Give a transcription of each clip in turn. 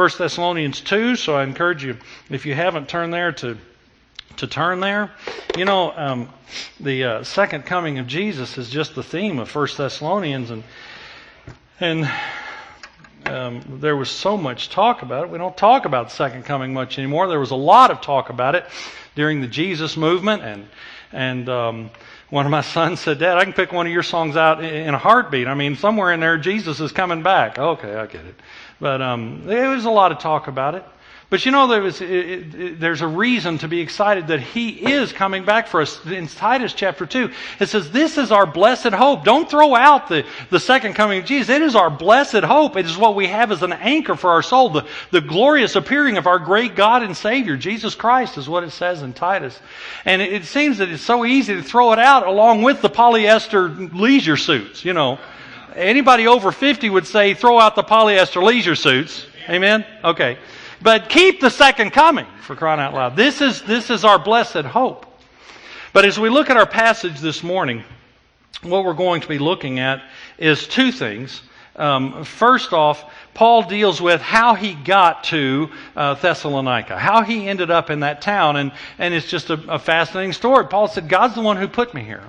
1 Thessalonians 2, so I encourage you, if you haven't turned there, to to turn there. You know, um, the uh, second coming of Jesus is just the theme of 1 Thessalonians, and and um, there was so much talk about it. We don't talk about the second coming much anymore. There was a lot of talk about it during the Jesus movement, and and um, one of my sons said, "Dad, I can pick one of your songs out in a heartbeat. I mean, somewhere in there, Jesus is coming back." Okay, I get it. But um, there was a lot of talk about it. But you know, there was, it, it, there's a reason to be excited that He is coming back for us. In Titus chapter 2, it says, This is our blessed hope. Don't throw out the, the second coming of Jesus. It is our blessed hope. It is what we have as an anchor for our soul. The, the glorious appearing of our great God and Savior, Jesus Christ, is what it says in Titus. And it, it seems that it's so easy to throw it out along with the polyester leisure suits, you know. Anybody over 50 would say, throw out the polyester leisure suits. Amen? Okay. But keep the second coming for crying out loud. This is, this is our blessed hope. But as we look at our passage this morning, what we're going to be looking at is two things. Um, first off, Paul deals with how he got to uh, Thessalonica, how he ended up in that town, and, and it's just a, a fascinating story. Paul said, God's the one who put me here.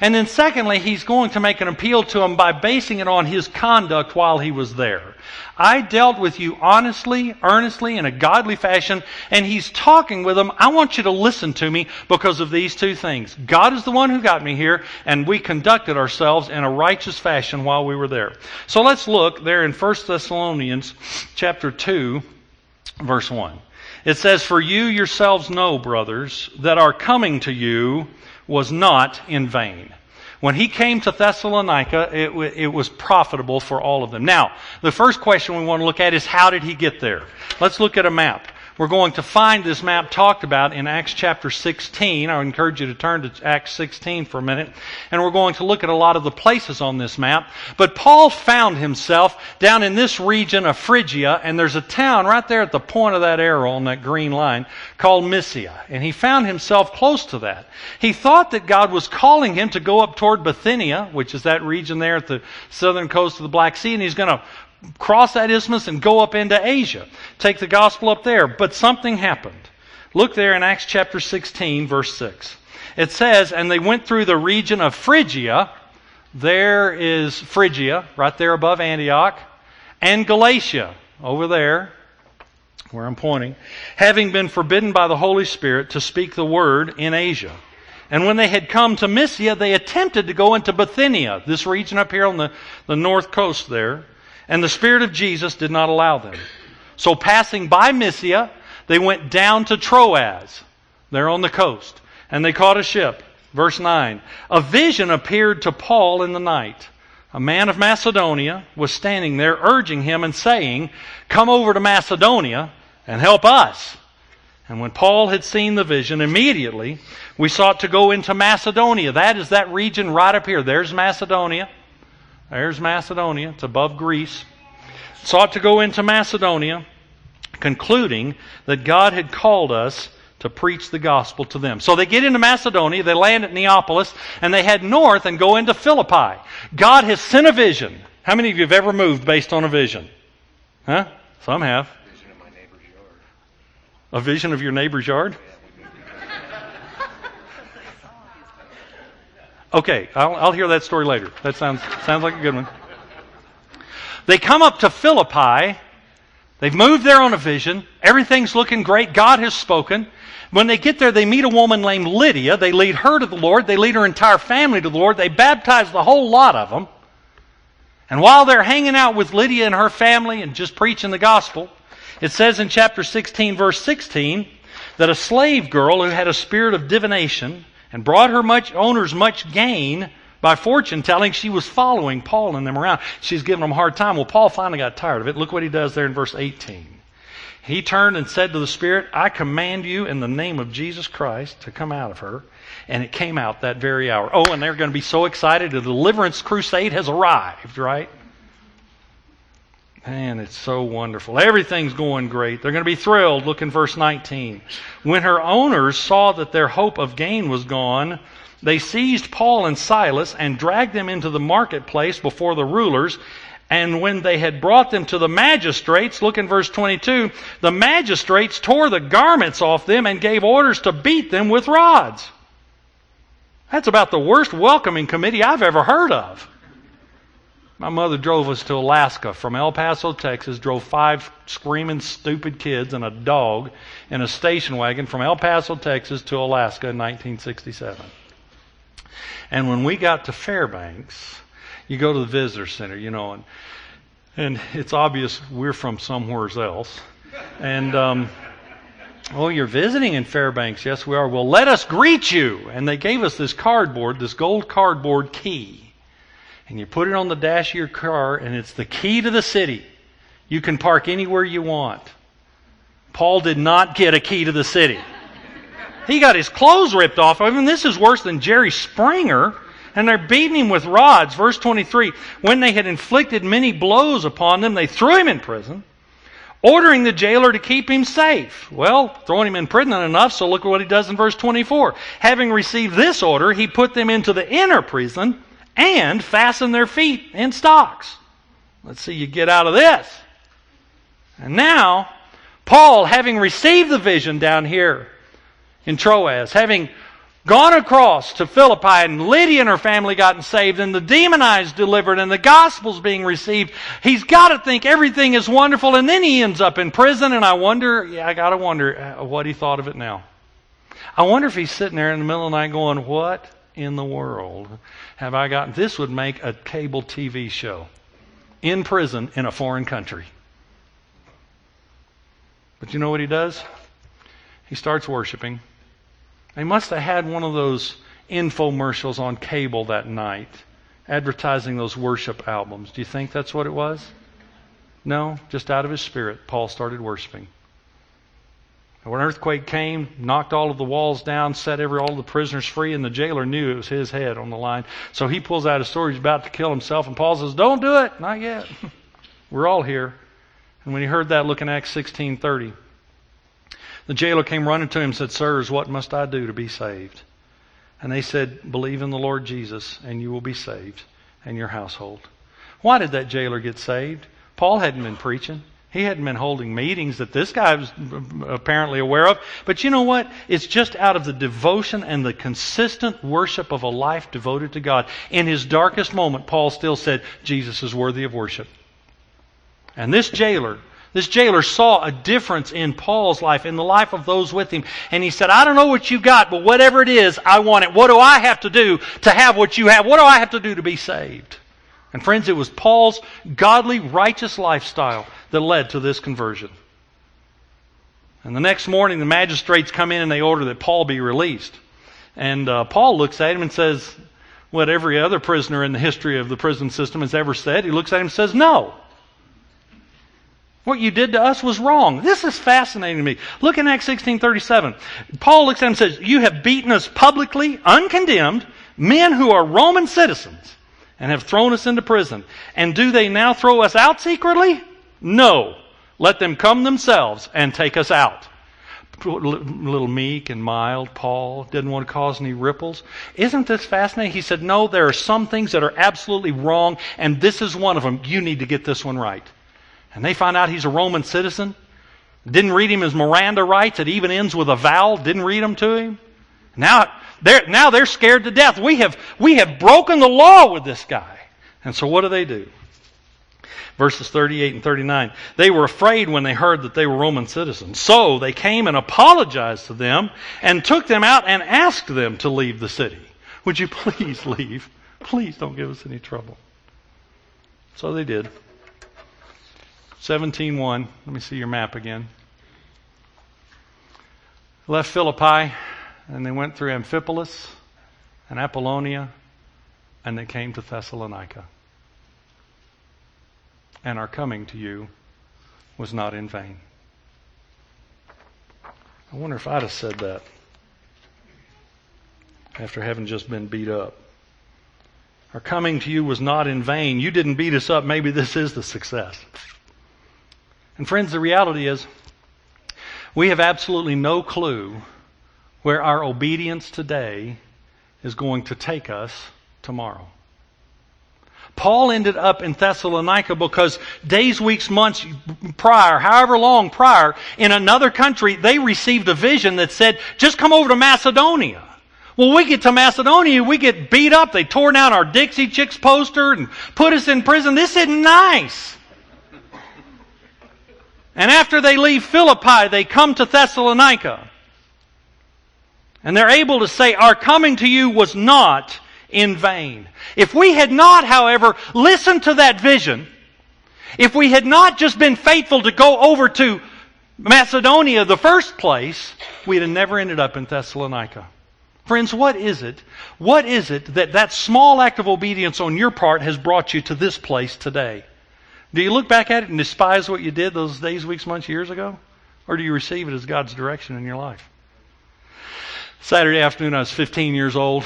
And then secondly, he's going to make an appeal to him by basing it on his conduct while he was there. I dealt with you honestly, earnestly, in a godly fashion, and he's talking with them. I want you to listen to me because of these two things. God is the one who got me here, and we conducted ourselves in a righteous fashion while we were there. So let's look there in 1 Thessalonians chapter 2, verse 1. It says, For you yourselves know, brothers, that our coming to you was not in vain. When he came to Thessalonica, it, it was profitable for all of them. Now, the first question we want to look at is how did he get there? Let's look at a map. We're going to find this map talked about in Acts chapter 16. I encourage you to turn to Acts 16 for a minute. And we're going to look at a lot of the places on this map. But Paul found himself down in this region of Phrygia, and there's a town right there at the point of that arrow on that green line called Mysia. And he found himself close to that. He thought that God was calling him to go up toward Bithynia, which is that region there at the southern coast of the Black Sea, and he's going to cross that isthmus and go up into Asia. Take the gospel up there. But something happened. Look there in Acts chapter 16, verse 6. It says, And they went through the region of Phrygia. There is Phrygia, right there above Antioch. And Galatia, over there, where I'm pointing, having been forbidden by the Holy Spirit to speak the word in Asia. And when they had come to Mysia, they attempted to go into Bithynia, this region up here on the, the north coast there. And the Spirit of Jesus did not allow them. So passing by Mysia, they went down to Troas. There on the coast. And they caught a ship. Verse 9. A vision appeared to Paul in the night. A man of Macedonia was standing there urging him and saying, Come over to Macedonia and help us. And when Paul had seen the vision, immediately we sought to go into Macedonia. That is that region right up here. There's Macedonia. There's Macedonia. It's above Greece. Sought to go into Macedonia, concluding that God had called us to preach the gospel to them. So they get into Macedonia, they land at Neapolis, and they head north and go into Philippi. God has sent a vision. How many of you have ever moved based on a vision? Huh? Some have. A vision of your neighbor's yard? Okay, I'll, I'll hear that story later. That sounds, sounds like a good one. They come up to Philippi. They've moved there on a vision. Everything's looking great. God has spoken. When they get there, they meet a woman named Lydia. They lead her to the Lord. They lead her entire family to the Lord. They baptize the whole lot of them. And while they're hanging out with Lydia and her family and just preaching the gospel, it says in chapter 16, verse 16, that a slave girl who had a spirit of divination and brought her much owners much gain by fortune telling she was following Paul and them around. She's giving them a hard time. Well, Paul finally got tired of it. Look what he does there in verse 18. He turned and said to the Spirit, I command you in the name of Jesus Christ to come out of her. And it came out that very hour. Oh, and they're going to be so excited. The deliverance crusade has arrived, right? Man, it's so wonderful. Everything's going great. They're going to be thrilled. Look in verse 19. When her owners saw that their hope of gain was gone, they seized Paul and Silas and dragged them into the marketplace before the rulers And when they had brought them to the magistrates, look in verse 22, the magistrates tore the garments off them and gave orders to beat them with rods. That's about the worst welcoming committee I've ever heard of. My mother drove us to Alaska from El Paso, Texas, drove five screaming, stupid kids and a dog in a station wagon from El Paso, Texas to Alaska in 1967. And when we got to Fairbanks, you go to the visitor center, you know, and, and it's obvious we're from somewhere else. And, um, Oh, you're visiting in Fairbanks. Yes, we are. Well, let us greet you. And they gave us this cardboard, this gold cardboard key and you put it on the dash of your car, and it's the key to the city. You can park anywhere you want. Paul did not get a key to the city. He got his clothes ripped off of him. This is worse than Jerry Springer. And they're beating him with rods. Verse 23 When they had inflicted many blows upon them, they threw him in prison, ordering the jailer to keep him safe. Well, throwing him in prison enough, so look at what he does in verse 24. Having received this order, he put them into the inner prison and fasten their feet in stocks. Let's see you get out of this. And now, Paul, having received the vision down here in Troas, having gone across to Philippi, and Lydia and her family gotten saved, and the demonized delivered, and the gospel's being received, he's got to think everything is wonderful, and then he ends up in prison, and I wonder, yeah, I got to wonder uh, what he thought of it now. I wonder if he's sitting there in the middle of the night going, What in the world have I gotten? This would make a cable TV show in prison in a foreign country. But you know what he does? He starts worshiping. He must have had one of those infomercials on cable that night advertising those worship albums. Do you think that's what it was? No, just out of his spirit, Paul started worshiping. When an earthquake came, knocked all of the walls down, set every all the prisoners free, and the jailer knew it was his head on the line. So he pulls out his sword. He's about to kill himself, and Paul says, "Don't do it, not yet. We're all here." And when he heard that, look in Acts sixteen thirty. The jailer came running to him and said, Sirs, what must I do to be saved? And they said, Believe in the Lord Jesus, and you will be saved, and your household. Why did that jailer get saved? Paul hadn't been preaching. He hadn't been holding meetings that this guy was apparently aware of. But you know what? It's just out of the devotion and the consistent worship of a life devoted to God. In his darkest moment, Paul still said, Jesus is worthy of worship. And this jailer, this jailer saw a difference in Paul's life, in the life of those with him. And he said, I don't know what you got, but whatever it is, I want it. What do I have to do to have what you have? What do I have to do to be saved? And friends, it was Paul's godly, righteous lifestyle that led to this conversion. And the next morning, the magistrates come in and they order that Paul be released. And uh, Paul looks at him and says, what every other prisoner in the history of the prison system has ever said. He looks at him and says, No. What you did to us was wrong. This is fascinating to me. Look in Acts 16:37. Paul looks at him and says, "You have beaten us publicly, uncondemned, men who are Roman citizens, and have thrown us into prison. And do they now throw us out secretly? No. Let them come themselves and take us out. Little meek and mild, Paul didn't want to cause any ripples. Isn't this fascinating? He said, No, there are some things that are absolutely wrong, and this is one of them. You need to get this one right. And they find out he's a Roman citizen. Didn't read him his Miranda rights. It even ends with a vowel. Didn't read them to him. Now they're, now they're scared to death. We have, we have broken the law with this guy. And so what do they do? Verses 38 and 39. They were afraid when they heard that they were Roman citizens. So they came and apologized to them and took them out and asked them to leave the city. Would you please leave? Please don't give us any trouble. So they did. 17.1. Let me see your map again. Left Philippi and they went through Amphipolis and Apollonia, and they came to Thessalonica. And our coming to you was not in vain. I wonder if I'd have said that after having just been beat up. Our coming to you was not in vain. You didn't beat us up. Maybe this is the success. And friends, the reality is we have absolutely no clue where our obedience today is going to take us tomorrow. Paul ended up in Thessalonica because days, weeks, months prior, however long prior, in another country, they received a vision that said, just come over to Macedonia. Well, we get to Macedonia, we get beat up. They tore down our Dixie Chicks poster and put us in prison. This isn't nice. And after they leave Philippi, they come to Thessalonica. And they're able to say, Our coming to you was not in vain. If we had not, however, listened to that vision, if we had not just been faithful to go over to Macedonia, the first place, we'd have never ended up in Thessalonica. Friends, what is it? What is it that that small act of obedience on your part has brought you to this place today? Do you look back at it and despise what you did those days, weeks, months, years ago? Or do you receive it as God's direction in your life? Saturday afternoon, I was 15 years old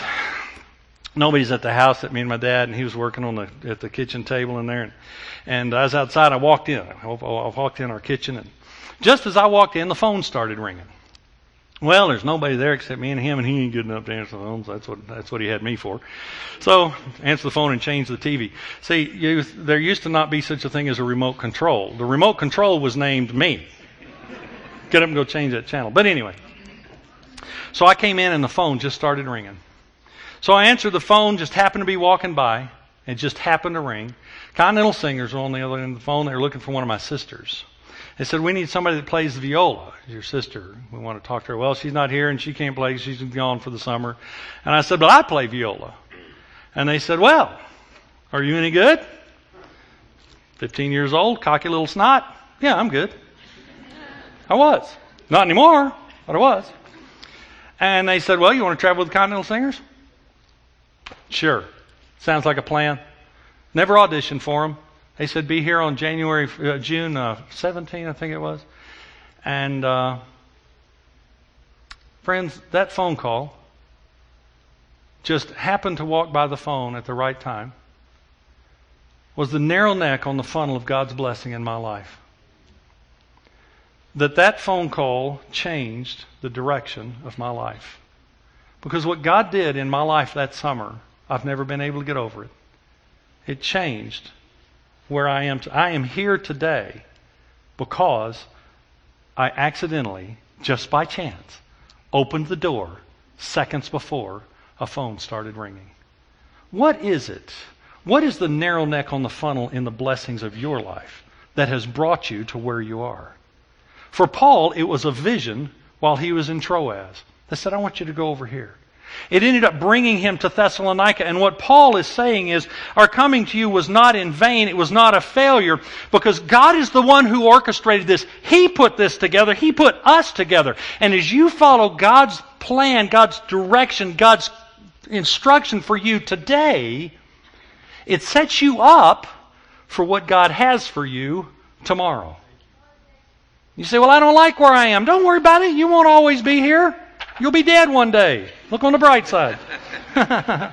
nobody's at the house at me and my dad, and he was working on the at the kitchen table in there. And, and I was outside. I walked in. I walked in our kitchen, and just as I walked in, the phone started ringing. Well, there's nobody there except me and him, and he ain't good enough to answer the phone. That's what that's what he had me for. So answer the phone and change the TV. See, you, there used to not be such a thing as a remote control. The remote control was named me. Get up and go change that channel. But anyway, so I came in and the phone just started ringing. So I answered the phone, just happened to be walking by. It just happened to ring. Continental Singers were on the other end of the phone. They were looking for one of my sisters. They said, We need somebody that plays the viola. Your sister. We want to talk to her. Well, she's not here and she can't play. She's gone for the summer. And I said, But I play viola. And they said, Well, are you any good? 15 years old, cocky little snot. Yeah, I'm good. I was. Not anymore, but I was. And they said, Well, you want to travel with the Continental Singers? Sure. Sounds like a plan. Never auditioned for them. They said be here on January, uh, June uh, 17, I think it was. And uh, friends, that phone call just happened to walk by the phone at the right time was the narrow neck on the funnel of God's blessing in my life. That that phone call changed the direction of my life. Because what God did in my life that summer I've never been able to get over it. It changed where I am. I am here today because I accidentally, just by chance, opened the door seconds before a phone started ringing. What is it? What is the narrow neck on the funnel in the blessings of your life that has brought you to where you are? For Paul, it was a vision while he was in Troas. They said, I want you to go over here. It ended up bringing him to Thessalonica. And what Paul is saying is, our coming to you was not in vain. It was not a failure because God is the one who orchestrated this. He put this together. He put us together. And as you follow God's plan, God's direction, God's instruction for you today, it sets you up for what God has for you tomorrow. You say, well, I don't like where I am. Don't worry about it. You won't always be here. You'll be dead one day. Look on the bright side.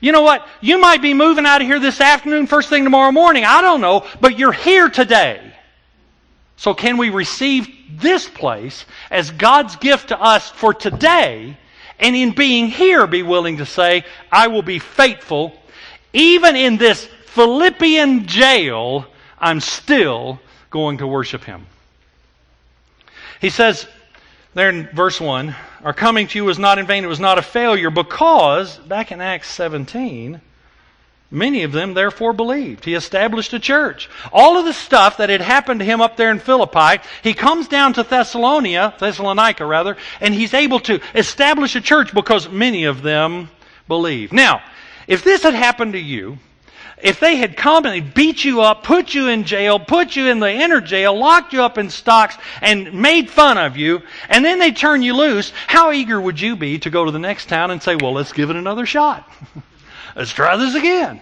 you know what? You might be moving out of here this afternoon, first thing tomorrow morning. I don't know, but you're here today. So can we receive this place as God's gift to us for today and in being here be willing to say, I will be faithful even in this Philippian jail, I'm still going to worship Him. He says, there in verse 1, our coming to you was not in vain, it was not a failure, because, back in Acts 17, many of them therefore believed. He established a church. All of the stuff that had happened to him up there in Philippi, he comes down to Thessalonica, Thessalonica rather, and he's able to establish a church because many of them believe. Now, if this had happened to you, if they had they beat you up, put you in jail, put you in the inner jail, locked you up in stocks, and made fun of you, and then they turn you loose, how eager would you be to go to the next town and say, well, let's give it another shot? let's try this again.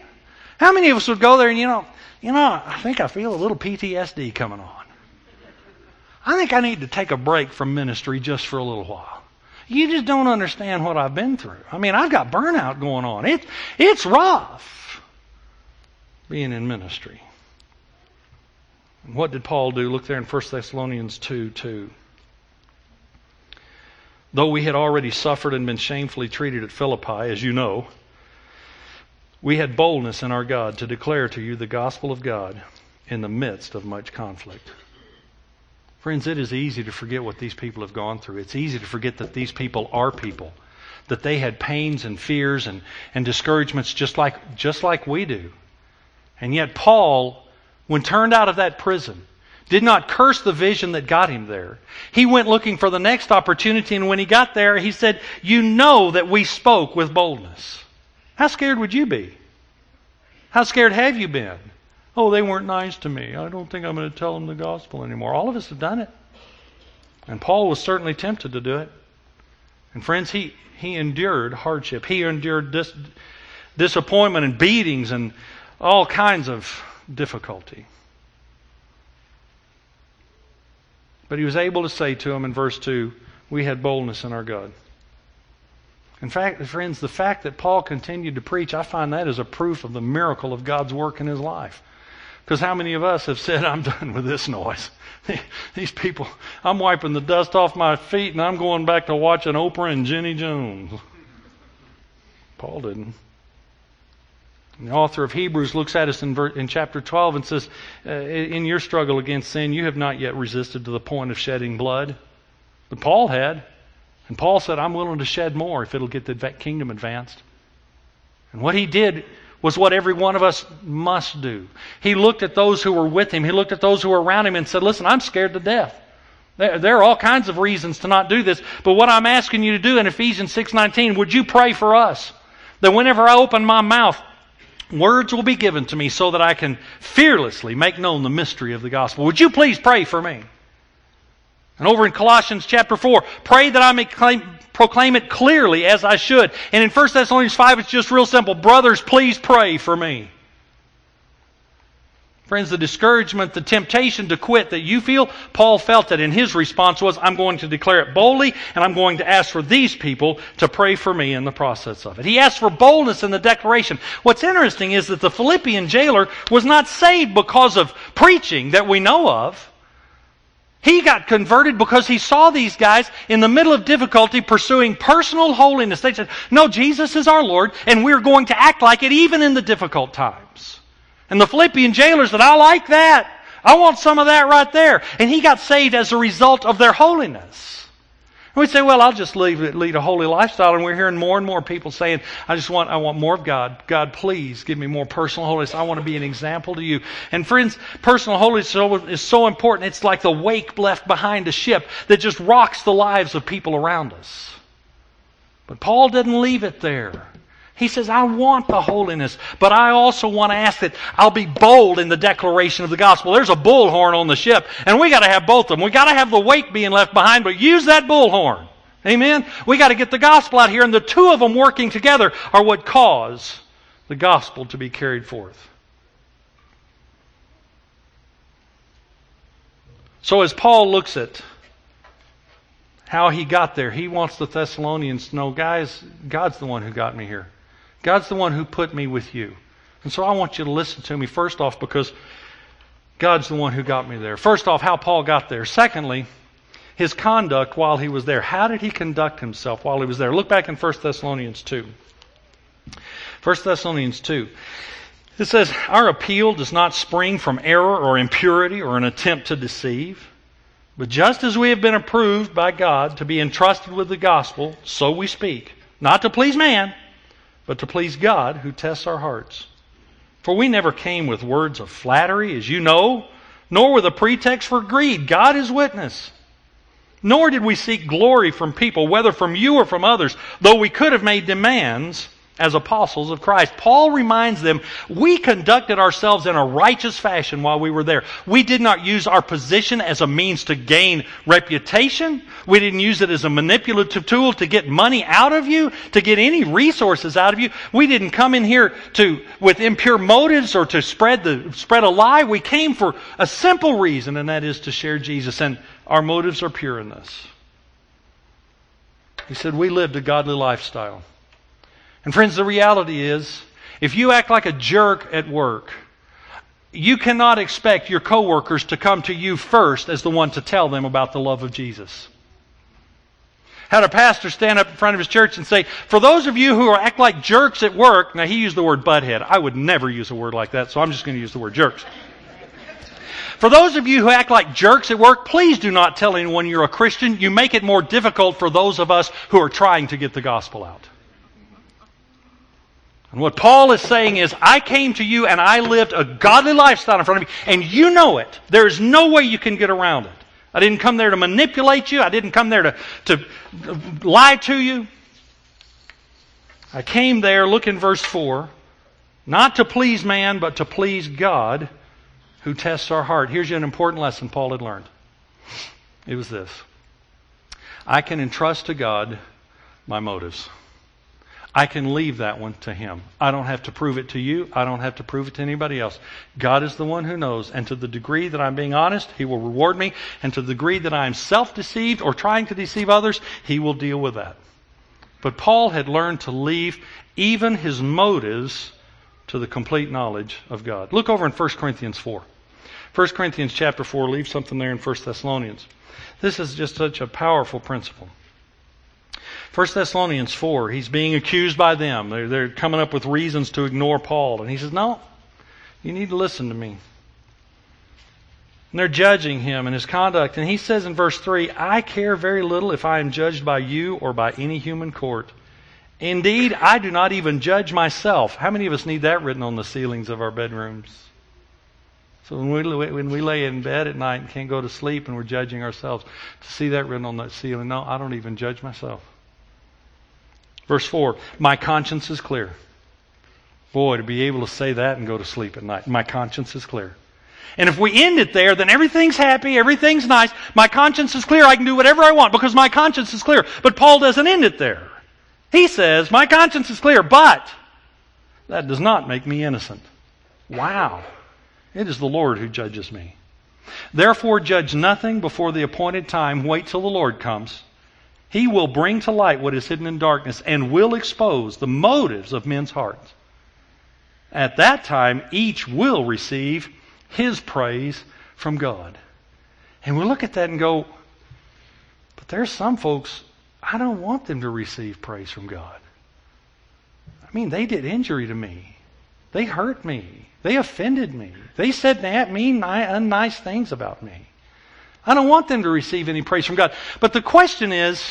How many of us would go there and, you know, you know, I think I feel a little PTSD coming on. I think I need to take a break from ministry just for a little while. You just don't understand what I've been through. I mean, I've got burnout going on. It, it's rough being in ministry. What did Paul do? Look there in 1 Thessalonians 2 2. Though we had already suffered and been shamefully treated at Philippi, as you know, we had boldness in our God to declare to you the gospel of God in the midst of much conflict. Friends, it is easy to forget what these people have gone through. It's easy to forget that these people are people, that they had pains and fears and, and discouragements just like, just like we do. And yet, Paul, when turned out of that prison, did not curse the vision that got him there. He went looking for the next opportunity, and when he got there, he said, You know that we spoke with boldness. How scared would you be? How scared have you been? Oh, they weren't nice to me. I don't think I'm going to tell them the gospel anymore. All of us have done it. And Paul was certainly tempted to do it. And friends, he, he endured hardship. He endured dis, disappointment and beatings and all kinds of difficulty. But he was able to say to him in verse 2, We had boldness in our God. In fact, friends, the fact that Paul continued to preach, I find that as a proof of the miracle of God's work in his life. Because how many of us have said, I'm done with this noise? These people, I'm wiping the dust off my feet and I'm going back to watching Oprah and Jenny Jones. Paul didn't. The author of Hebrews looks at us in, ver- in chapter 12 and says, uh, In your struggle against sin, you have not yet resisted to the point of shedding blood. But Paul had. And Paul said, I'm willing to shed more if it'll get the kingdom advanced. And what he did was what every one of us must do. He looked at those who were with him, he looked at those who were around him and said, Listen, I'm scared to death. There are all kinds of reasons to not do this, but what I'm asking you to do in Ephesians 6:19, would you pray for us that whenever I open my mouth, words will be given to me so that I can fearlessly make known the mystery of the gospel. Would you please pray for me? And over in Colossians chapter 4, pray that I may claim, proclaim it clearly as I should. And in 1 Thessalonians 5, it's just real simple. Brothers, please pray for me. Friends, the discouragement, the temptation to quit that you feel, Paul felt it, and his response was, I'm going to declare it boldly, and I'm going to ask for these people to pray for me in the process of it. He asked for boldness in the declaration. What's interesting is that the Philippian jailer was not saved because of preaching that we know of. He got converted because he saw these guys in the middle of difficulty pursuing personal holiness. They said, No, Jesus is our Lord, and we're going to act like it even in the difficult times. And the Philippian jailer said, I like that. I want some of that right there. And he got saved as a result of their holiness. And we say, well, I'll just lead, lead a holy lifestyle. And we're hearing more and more people saying, I just want, I want more of God. God, please give me more personal holiness. I want to be an example to you. And friends, personal holiness is so important. It's like the wake left behind a ship that just rocks the lives of people around us. But Paul didn't leave it there. He says, I want the holiness, but I also want to ask that I'll be bold in the declaration of the gospel. There's a bullhorn on the ship, and we got to have both of them. We got to have the wake being left behind, but use that bullhorn. Amen? We got to get the gospel out here, and the two of them working together are what cause the gospel to be carried forth. So as Paul looks at how he got there, he wants the Thessalonians to know, guys, God's the one who got me here. God's the one who put me with you. And so I want you to listen to me first off because God's the one who got me there. First off, how Paul got there. Secondly, his conduct while he was there. How did he conduct himself while he was there? Look back in 1 Thessalonians 2. 1 Thessalonians 2. It says, Our appeal does not spring from error or impurity or an attempt to deceive. But just as we have been approved by God to be entrusted with the gospel, so we speak. Not to please man, but to please God who tests our hearts. For we never came with words of flattery, as you know, nor with a pretext for greed. God is witness. Nor did we seek glory from people, whether from you or from others, though we could have made demands as apostles of Christ. Paul reminds them, we conducted ourselves in a righteous fashion while we were there. We did not use our position as a means to gain reputation. We didn't use it as a manipulative tool to get money out of you, to get any resources out of you. We didn't come in here to, with impure motives or to spread the, spread a lie. We came for a simple reason, and that is to share Jesus. And our motives are pure in this. He said, we lived a godly lifestyle. And friends, the reality is, if you act like a jerk at work, you cannot expect your coworkers to come to you first as the one to tell them about the love of Jesus. had a pastor stand up in front of his church and say, For those of you who act like jerks at work, now he used the word butthead. I would never use a word like that, so I'm just going to use the word jerks. For those of you who act like jerks at work, please do not tell anyone you're a Christian. You make it more difficult for those of us who are trying to get the gospel out. And what Paul is saying is, I came to you and I lived a godly lifestyle in front of you, and you know it. There is no way you can get around it. I didn't come there to manipulate you. I didn't come there to, to lie to you. I came there, look in verse 4, not to please man, but to please God who tests our heart. Here's an important lesson Paul had learned. It was this I can entrust to God my motives. I can leave that one to Him. I don't have to prove it to you. I don't have to prove it to anybody else. God is the one who knows. And to the degree that I'm being honest, He will reward me. And to the degree that I'm self deceived or trying to deceive others, He will deal with that. But Paul had learned to leave even his motives to the complete knowledge of God. Look over in 1 Corinthians 4. 1 Corinthians chapter 4, leave something there in 1 Thessalonians. This is just such a powerful principle. 1 Thessalonians 4, he's being accused by them. They're, they're coming up with reasons to ignore Paul. And he says, No, you need to listen to me. And they're judging him and his conduct. And he says in verse 3 I care very little if I am judged by you or by any human court. Indeed, I do not even judge myself. How many of us need that written on the ceilings of our bedrooms? So when we, when we lay in bed at night and can't go to sleep and we're judging ourselves, to see that written on that ceiling, no, I don't even judge myself. Verse 4 My conscience is clear. Boy, to be able to say that and go to sleep at night. My conscience is clear. And if we end it there, then everything's happy, everything's nice. My conscience is clear. I can do whatever I want because my conscience is clear. But Paul doesn't end it there. He says, My conscience is clear, but that does not make me innocent. Wow. It is the Lord who judges me. Therefore, judge nothing before the appointed time. Wait till the Lord comes he will bring to light what is hidden in darkness and will expose the motives of men's hearts. At that time, each will receive his praise from God. And we look at that and go, but there's some folks, I don't want them to receive praise from God. I mean, they did injury to me. They hurt me. They offended me. They said mean, unnice things about me. I don't want them to receive any praise from God. But the question is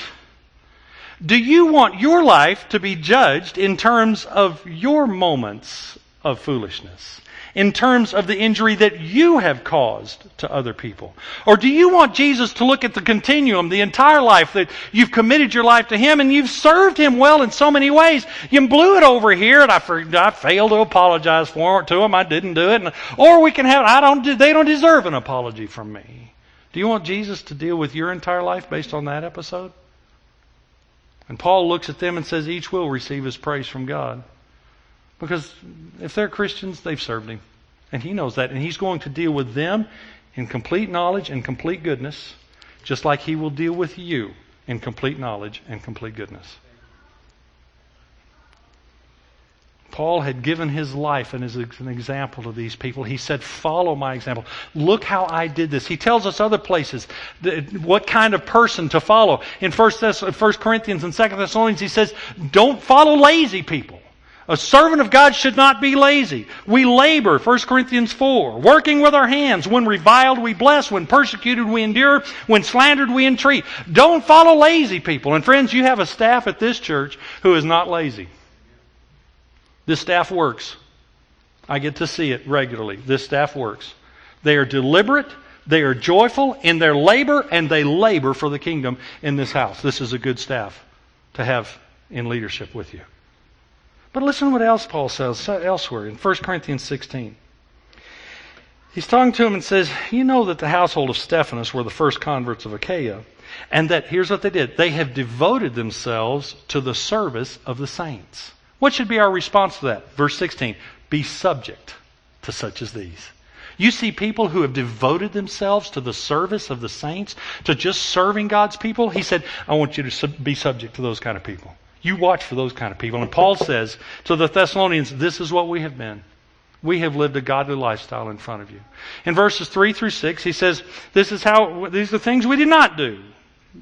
do you want your life to be judged in terms of your moments of foolishness? In terms of the injury that you have caused to other people? Or do you want Jesus to look at the continuum, the entire life that you've committed your life to Him and you've served Him well in so many ways? You blew it over here and I, I failed to apologize for it to Him. I didn't do it. Or we can have, I don't, they don't deserve an apology from me. Do you want Jesus to deal with your entire life based on that episode? And Paul looks at them and says each will receive his praise from God. Because if they're Christians, they've served him. And he knows that. And he's going to deal with them in complete knowledge and complete goodness, just like he will deal with you in complete knowledge and complete goodness. Paul had given his life and is an example to these people. He said, Follow my example. Look how I did this. He tells us other places what kind of person to follow. In 1 Corinthians and 2 Thessalonians, he says, Don't follow lazy people. A servant of God should not be lazy. We labor, 1 Corinthians 4, working with our hands. When reviled, we bless. When persecuted, we endure. When slandered, we entreat. Don't follow lazy people. And friends, you have a staff at this church who is not lazy. This staff works. I get to see it regularly. This staff works. They are deliberate, they are joyful in their labor, and they labor for the kingdom in this house. This is a good staff to have in leadership with you. But listen to what else Paul says uh, elsewhere in 1 Corinthians 16. He's talking to him and says, You know that the household of Stephanus were the first converts of Achaia, and that here's what they did they have devoted themselves to the service of the saints. What should be our response to that? Verse 16 Be subject to such as these. You see people who have devoted themselves to the service of the saints, to just serving God's people. He said, I want you to be subject to those kind of people. You watch for those kind of people. And Paul says to the Thessalonians, This is what we have been. We have lived a godly lifestyle in front of you. In verses 3 through 6, he says, This is how, these are things we did not do.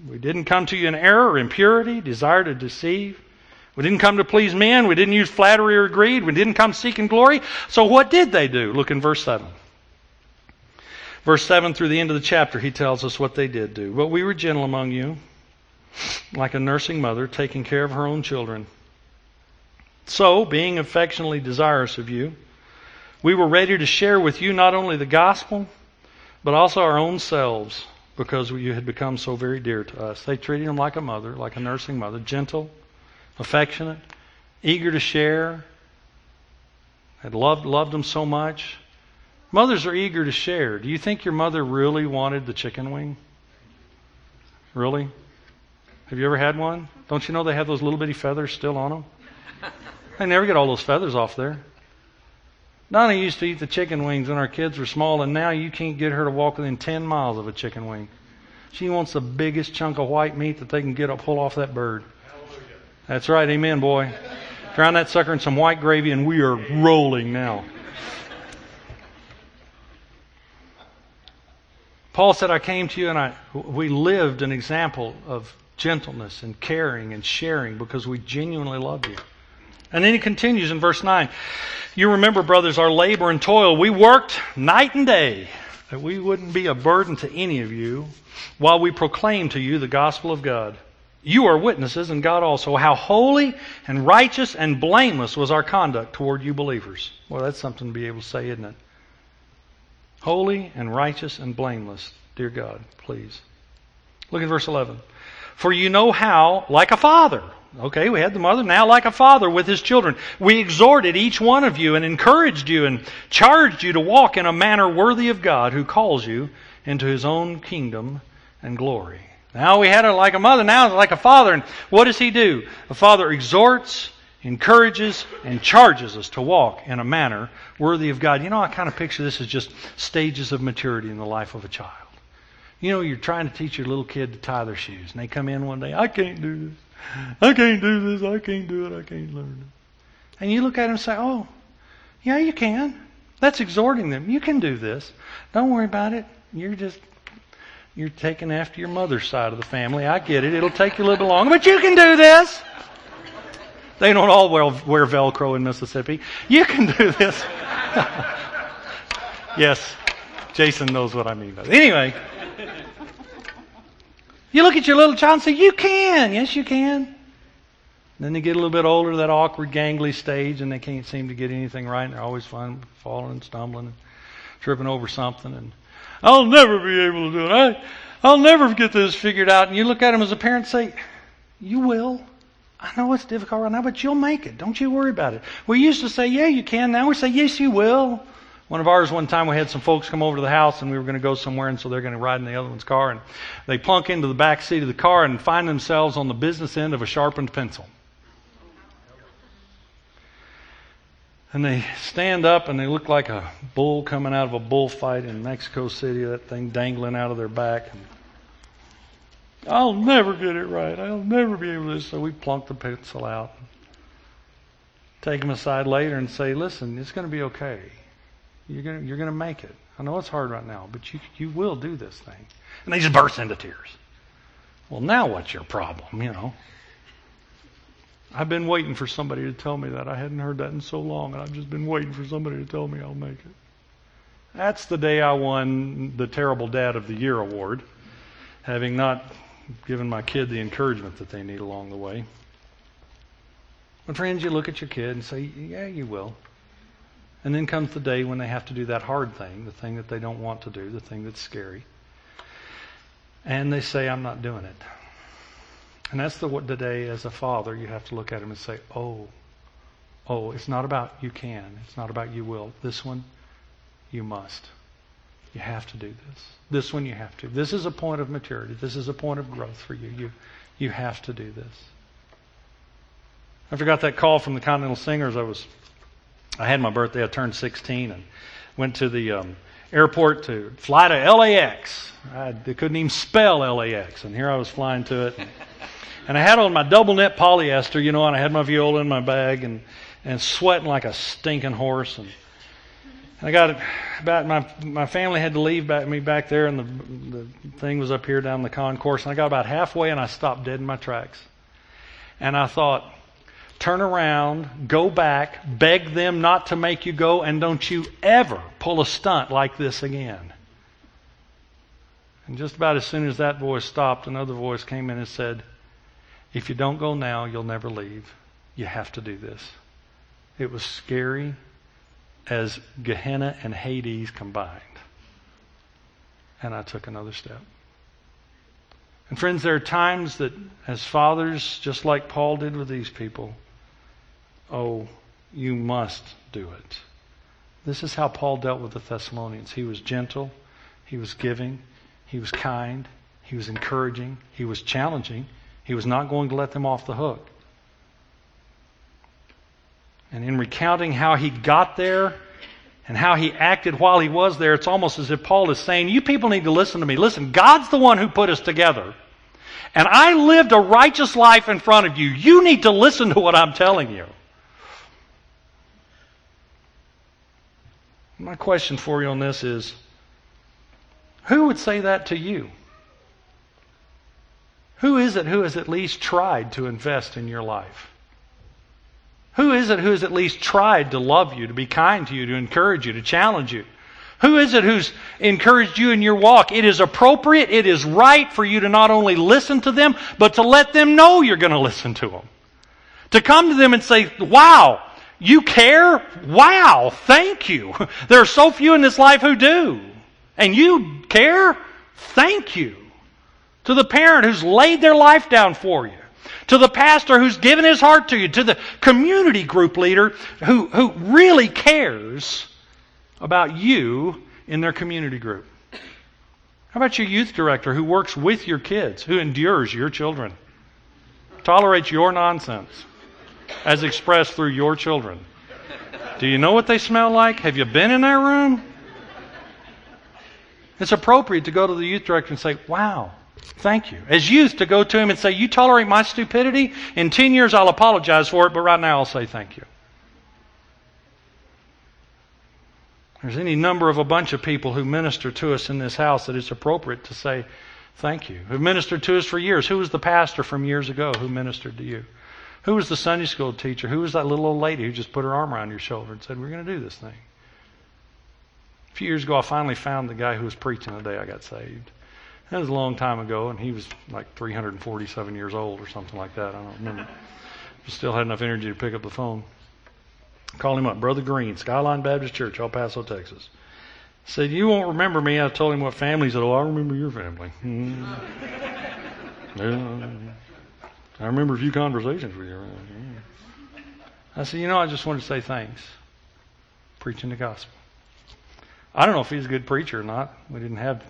We didn't come to you in error or impurity, desire to deceive. We didn't come to please men. We didn't use flattery or greed. We didn't come seeking glory. So what did they do? Look in verse 7. Verse 7 through the end of the chapter, he tells us what they did do. But we were gentle among you, like a nursing mother taking care of her own children. So, being affectionately desirous of you, we were ready to share with you not only the gospel, but also our own selves, because you had become so very dear to us. They treated him like a mother, like a nursing mother, gentle, affectionate, eager to share, had loved, loved them so much. Mothers are eager to share. Do you think your mother really wanted the chicken wing? Really? Have you ever had one? Don't you know they have those little bitty feathers still on them? They never get all those feathers off there. Donna used to eat the chicken wings when our kids were small, and now you can't get her to walk within 10 miles of a chicken wing. She wants the biggest chunk of white meat that they can get up, pull off that bird. That's right, amen, boy. Drown that sucker in some white gravy, and we are rolling now. Paul said, I came to you and I, we lived an example of gentleness and caring and sharing because we genuinely loved you. And then he continues in verse 9. You remember, brothers, our labor and toil. We worked night and day that we wouldn't be a burden to any of you while we proclaimed to you the gospel of God. You are witnesses, and God also, how holy and righteous and blameless was our conduct toward you believers. Well, that's something to be able to say, isn't it? Holy and righteous and blameless, dear God, please. Look at verse 11. For you know how, like a father, okay, we had the mother, now like a father with his children, we exhorted each one of you and encouraged you and charged you to walk in a manner worthy of God who calls you into his own kingdom and glory. Now we had it like a mother, now like a father. And what does he do? A father exhorts, encourages, and charges us to walk in a manner worthy of God. You know, I kind of picture this as just stages of maturity in the life of a child. You know, you're trying to teach your little kid to tie their shoes, and they come in one day, I can't do this. I can't do this. I can't do it. I can't learn it. And you look at them and say, Oh, yeah, you can. That's exhorting them. You can do this. Don't worry about it. You're just you're taking after your mother's side of the family. I get it. It'll take you a little bit longer, but you can do this. They don't all wear, wear Velcro in Mississippi. You can do this. yes, Jason knows what I mean. But anyway, you look at your little child and say, You can. Yes, you can. Then they get a little bit older, that awkward, gangly stage, and they can't seem to get anything right. And they're always falling and stumbling and tripping over something. And I'll never be able to do it. I, I'll never get this figured out. And you look at them as a parent and say, You will. I know it's difficult right now, but you'll make it. Don't you worry about it. We used to say, Yeah, you can. Now we say, Yes, you will. One of ours, one time, we had some folks come over to the house and we were going to go somewhere, and so they're going to ride in the other one's car. And they plunk into the back seat of the car and find themselves on the business end of a sharpened pencil. And they stand up and they look like a bull coming out of a bullfight in Mexico City, that thing dangling out of their back. I'll never get it right. I'll never be able to. So we plunk the pencil out. Take them aside later and say, listen, it's going to be okay. You're going to, you're going to make it. I know it's hard right now, but you, you will do this thing. And they just burst into tears. Well, now what's your problem, you know? I've been waiting for somebody to tell me that. I hadn't heard that in so long, and I've just been waiting for somebody to tell me I'll make it. That's the day I won the Terrible Dad of the Year award, having not given my kid the encouragement that they need along the way. But friends, you look at your kid and say, Yeah, you will. And then comes the day when they have to do that hard thing, the thing that they don't want to do, the thing that's scary. And they say, I'm not doing it. And that's the, the day as a father you have to look at him and say, oh, oh, it's not about you can. It's not about you will. This one, you must. You have to do this. This one you have to. This is a point of maturity. This is a point of growth for you. You, you have to do this. I forgot that call from the Continental Singers. I was, I had my birthday. I turned 16 and went to the um, airport to fly to LAX. I, couldn't even spell LAX, and here I was flying to it. And, and I had on my double knit polyester, you know, and I had my viola in my bag and, and sweating like a stinking horse. And I got about my my family had to leave back, me back there, and the the thing was up here down the concourse. And I got about halfway, and I stopped dead in my tracks. And I thought, turn around, go back, beg them not to make you go, and don't you ever pull a stunt like this again. And just about as soon as that voice stopped, another voice came in and said, If you don't go now, you'll never leave. You have to do this. It was scary as Gehenna and Hades combined. And I took another step. And friends, there are times that as fathers, just like Paul did with these people, oh, you must do it. This is how Paul dealt with the Thessalonians. He was gentle, he was giving, he was kind, he was encouraging, he was challenging, he was not going to let them off the hook. And in recounting how he got there and how he acted while he was there, it's almost as if Paul is saying, You people need to listen to me. Listen, God's the one who put us together. And I lived a righteous life in front of you. You need to listen to what I'm telling you. My question for you on this is who would say that to you? Who is it who has at least tried to invest in your life? Who is it who has at least tried to love you, to be kind to you, to encourage you, to challenge you? Who is it who's encouraged you in your walk? It is appropriate, it is right for you to not only listen to them, but to let them know you're going to listen to them. To come to them and say, wow, you care? Wow, thank you. There are so few in this life who do. And you care? Thank you. To the parent who's laid their life down for you to the pastor who's given his heart to you, to the community group leader who, who really cares about you in their community group. How about your youth director who works with your kids, who endures your children, tolerates your nonsense as expressed through your children? Do you know what they smell like? Have you been in their room? It's appropriate to go to the youth director and say, Wow, Thank you. As youth, to go to him and say, You tolerate my stupidity? In 10 years, I'll apologize for it, but right now, I'll say thank you. There's any number of a bunch of people who minister to us in this house that it's appropriate to say thank you. Who've ministered to us for years. Who was the pastor from years ago who ministered to you? Who was the Sunday school teacher? Who was that little old lady who just put her arm around your shoulder and said, We're going to do this thing? A few years ago, I finally found the guy who was preaching the day I got saved. That was a long time ago, and he was like 347 years old or something like that. I don't remember. Still had enough energy to pick up the phone. Called him up, Brother Green, Skyline Baptist Church, El Paso, Texas. Said, You won't remember me. I told him what family. He said, Oh, I remember your family. Hmm. yeah, I remember a few conversations with you. I said, You know, I just wanted to say thanks. Preaching the gospel. I don't know if he's a good preacher or not. We didn't have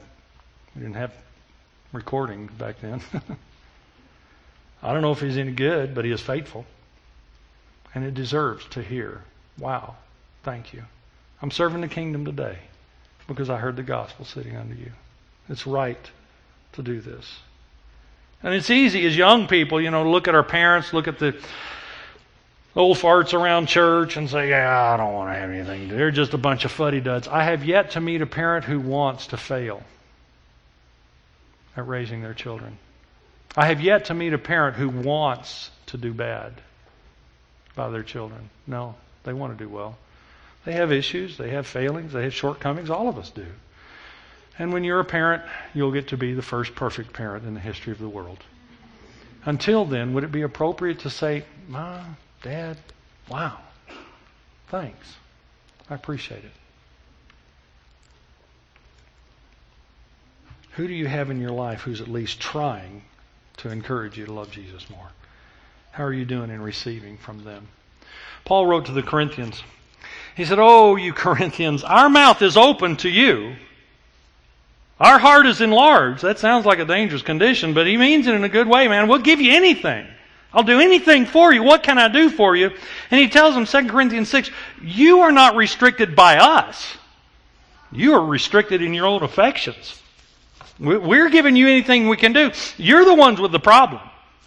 we didn't have recording back then. I don't know if he's any good, but he is faithful. And it deserves to hear, wow, thank you. I'm serving the kingdom today because I heard the gospel sitting under you. It's right to do this. And it's easy as young people, you know, look at our parents, look at the old farts around church and say, yeah, I don't want to have anything. They're just a bunch of fuddy duds. I have yet to meet a parent who wants to fail at raising their children. I have yet to meet a parent who wants to do bad by their children. No, they want to do well. They have issues, they have failings, they have shortcomings. All of us do. And when you're a parent, you'll get to be the first perfect parent in the history of the world. Until then, would it be appropriate to say, Mom, Dad, wow, thanks. I appreciate it. Who do you have in your life who's at least trying to encourage you to love Jesus more? How are you doing in receiving from them? Paul wrote to the Corinthians. He said, Oh, you Corinthians, our mouth is open to you. Our heart is enlarged. That sounds like a dangerous condition, but he means it in a good way, man. We'll give you anything. I'll do anything for you. What can I do for you? And he tells them, 2 Corinthians 6, you are not restricted by us. You are restricted in your own affections. We're giving you anything we can do. You're the ones with the problem.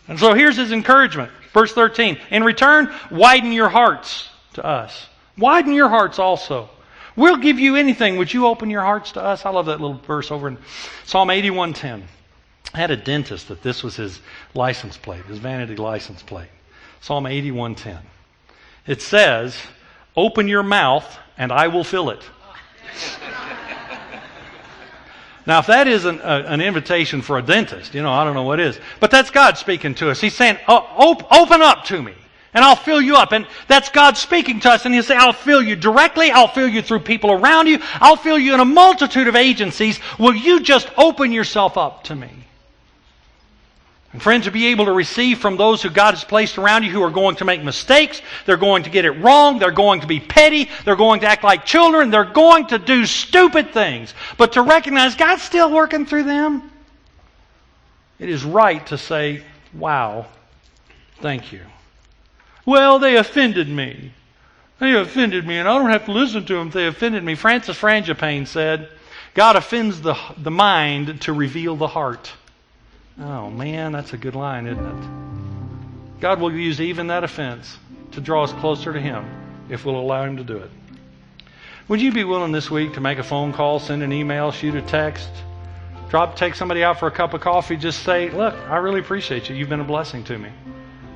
And so here's his encouragement. Verse 13. In return, widen your hearts to us. Widen your hearts also. We'll give you anything. Would you open your hearts to us? I love that little verse over in Psalm 81:10. I had a dentist that this was his license plate, his vanity license plate. Psalm 81:10. It says, "Open your mouth and I will fill it." Now, if that isn't a, uh, an invitation for a dentist, you know, I don't know what is. But that's God speaking to us. He's saying, oh, op- open up to me, and I'll fill you up. And that's God speaking to us, and He'll say, I'll fill you directly. I'll fill you through people around you. I'll fill you in a multitude of agencies. Will you just open yourself up to me? And friends, to be able to receive from those who God has placed around you who are going to make mistakes, they're going to get it wrong, they're going to be petty, they're going to act like children, they're going to do stupid things. But to recognize God's still working through them, it is right to say, wow, thank you. Well, they offended me. They offended me, and I don't have to listen to them they offended me. Francis Frangipane said, God offends the, the mind to reveal the heart. Oh, man, that's a good line, isn't it? God will use even that offense to draw us closer to Him if we'll allow Him to do it. Would you be willing this week to make a phone call, send an email, shoot a text, drop, take somebody out for a cup of coffee, just say, Look, I really appreciate you. You've been a blessing to me.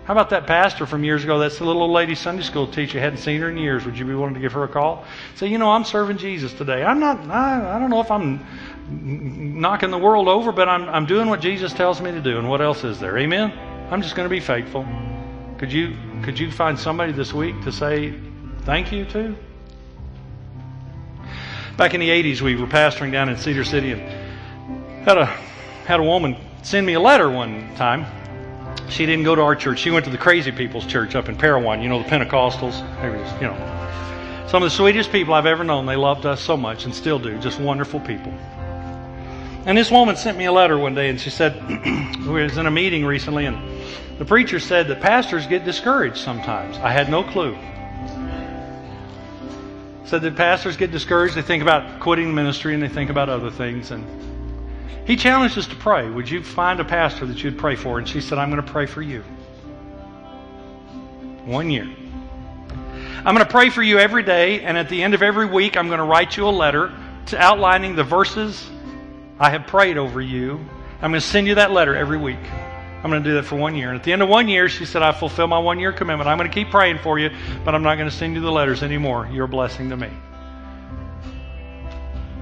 How about that pastor from years ago? That's the little old lady Sunday school teacher. Hadn't seen her in years. Would you be willing to give her a call? Say, you know, I'm serving Jesus today. I'm not. I, I don't know if I'm knocking the world over, but I'm, I'm doing what Jesus tells me to do. And what else is there? Amen? I'm just going to be faithful. Could you, could you find somebody this week to say thank you to? Back in the 80s, we were pastoring down in Cedar City and had a, had a woman send me a letter one time. She didn't go to our church. She went to the Crazy People's Church up in Parowan, you know, the Pentecostals. You know, some of the sweetest people I've ever known. They loved us so much and still do. Just wonderful people. And this woman sent me a letter one day and she said, we was in a meeting recently and the preacher said that pastors get discouraged sometimes. I had no clue. Said that pastors get discouraged. They think about quitting ministry and they think about other things. And he challenged us to pray. Would you find a pastor that you'd pray for? And she said, I'm going to pray for you. One year. I'm going to pray for you every day, and at the end of every week, I'm going to write you a letter outlining the verses I have prayed over you. I'm going to send you that letter every week. I'm going to do that for one year. And at the end of one year, she said, I fulfill my one year commitment. I'm going to keep praying for you, but I'm not going to send you the letters anymore. You're a blessing to me.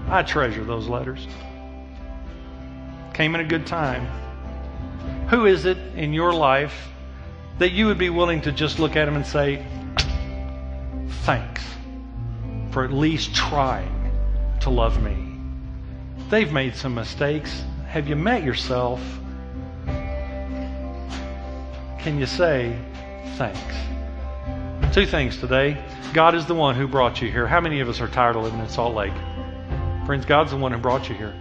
I treasure those letters. Came in a good time. Who is it in your life that you would be willing to just look at them and say, thanks for at least trying to love me? They've made some mistakes. Have you met yourself? Can you say thanks? Two things today. God is the one who brought you here. How many of us are tired of living in Salt Lake? Friends, God's the one who brought you here.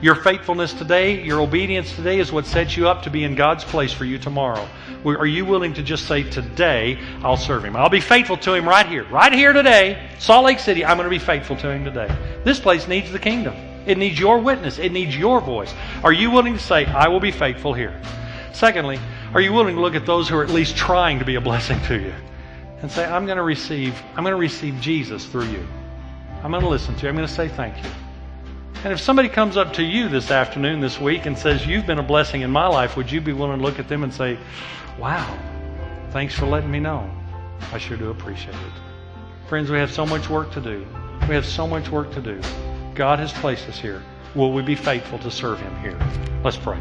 Your faithfulness today, your obedience today is what sets you up to be in God's place for you tomorrow. Are you willing to just say, Today, I'll serve Him? I'll be faithful to Him right here. Right here today, Salt Lake City, I'm going to be faithful to Him today. This place needs the kingdom. It needs your witness. It needs your voice. Are you willing to say, I will be faithful here? Secondly, are you willing to look at those who are at least trying to be a blessing to you and say, I'm going to receive, I'm going to receive Jesus through you. I'm going to listen to you. I'm going to say thank you. And if somebody comes up to you this afternoon, this week, and says, You've been a blessing in my life, would you be willing to look at them and say, Wow, thanks for letting me know? I sure do appreciate it. Friends, we have so much work to do. We have so much work to do. God has placed us here. Will we be faithful to serve Him here? Let's pray.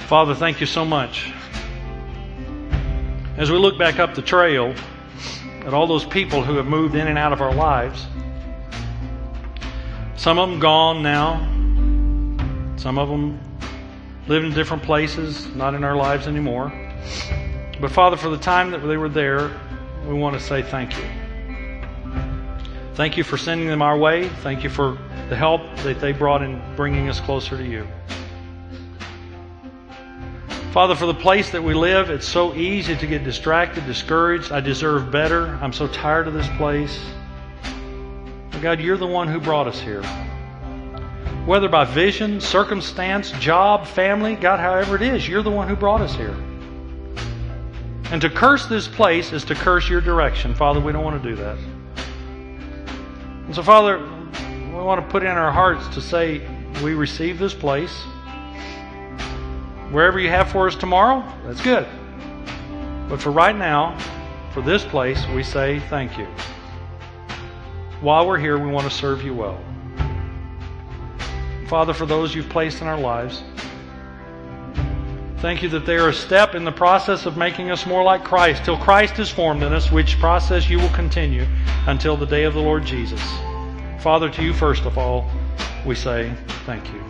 Father, thank you so much. As we look back up the trail at all those people who have moved in and out of our lives, some of them gone now, some of them live in different places, not in our lives anymore. But Father, for the time that they were there, we want to say thank you. Thank you for sending them our way. Thank you for the help that they brought in bringing us closer to you. Father, for the place that we live, it's so easy to get distracted, discouraged. I deserve better. I'm so tired of this place. God, you're the one who brought us here. Whether by vision, circumstance, job, family, God, however it is, you're the one who brought us here. And to curse this place is to curse your direction. Father, we don't want to do that. And so, Father, we want to put in our hearts to say we receive this place. Wherever you have for us tomorrow, that's good. But for right now, for this place, we say thank you. While we're here, we want to serve you well. Father, for those you've placed in our lives, thank you that they are a step in the process of making us more like Christ till Christ is formed in us, which process you will continue until the day of the Lord Jesus. Father, to you first of all, we say thank you.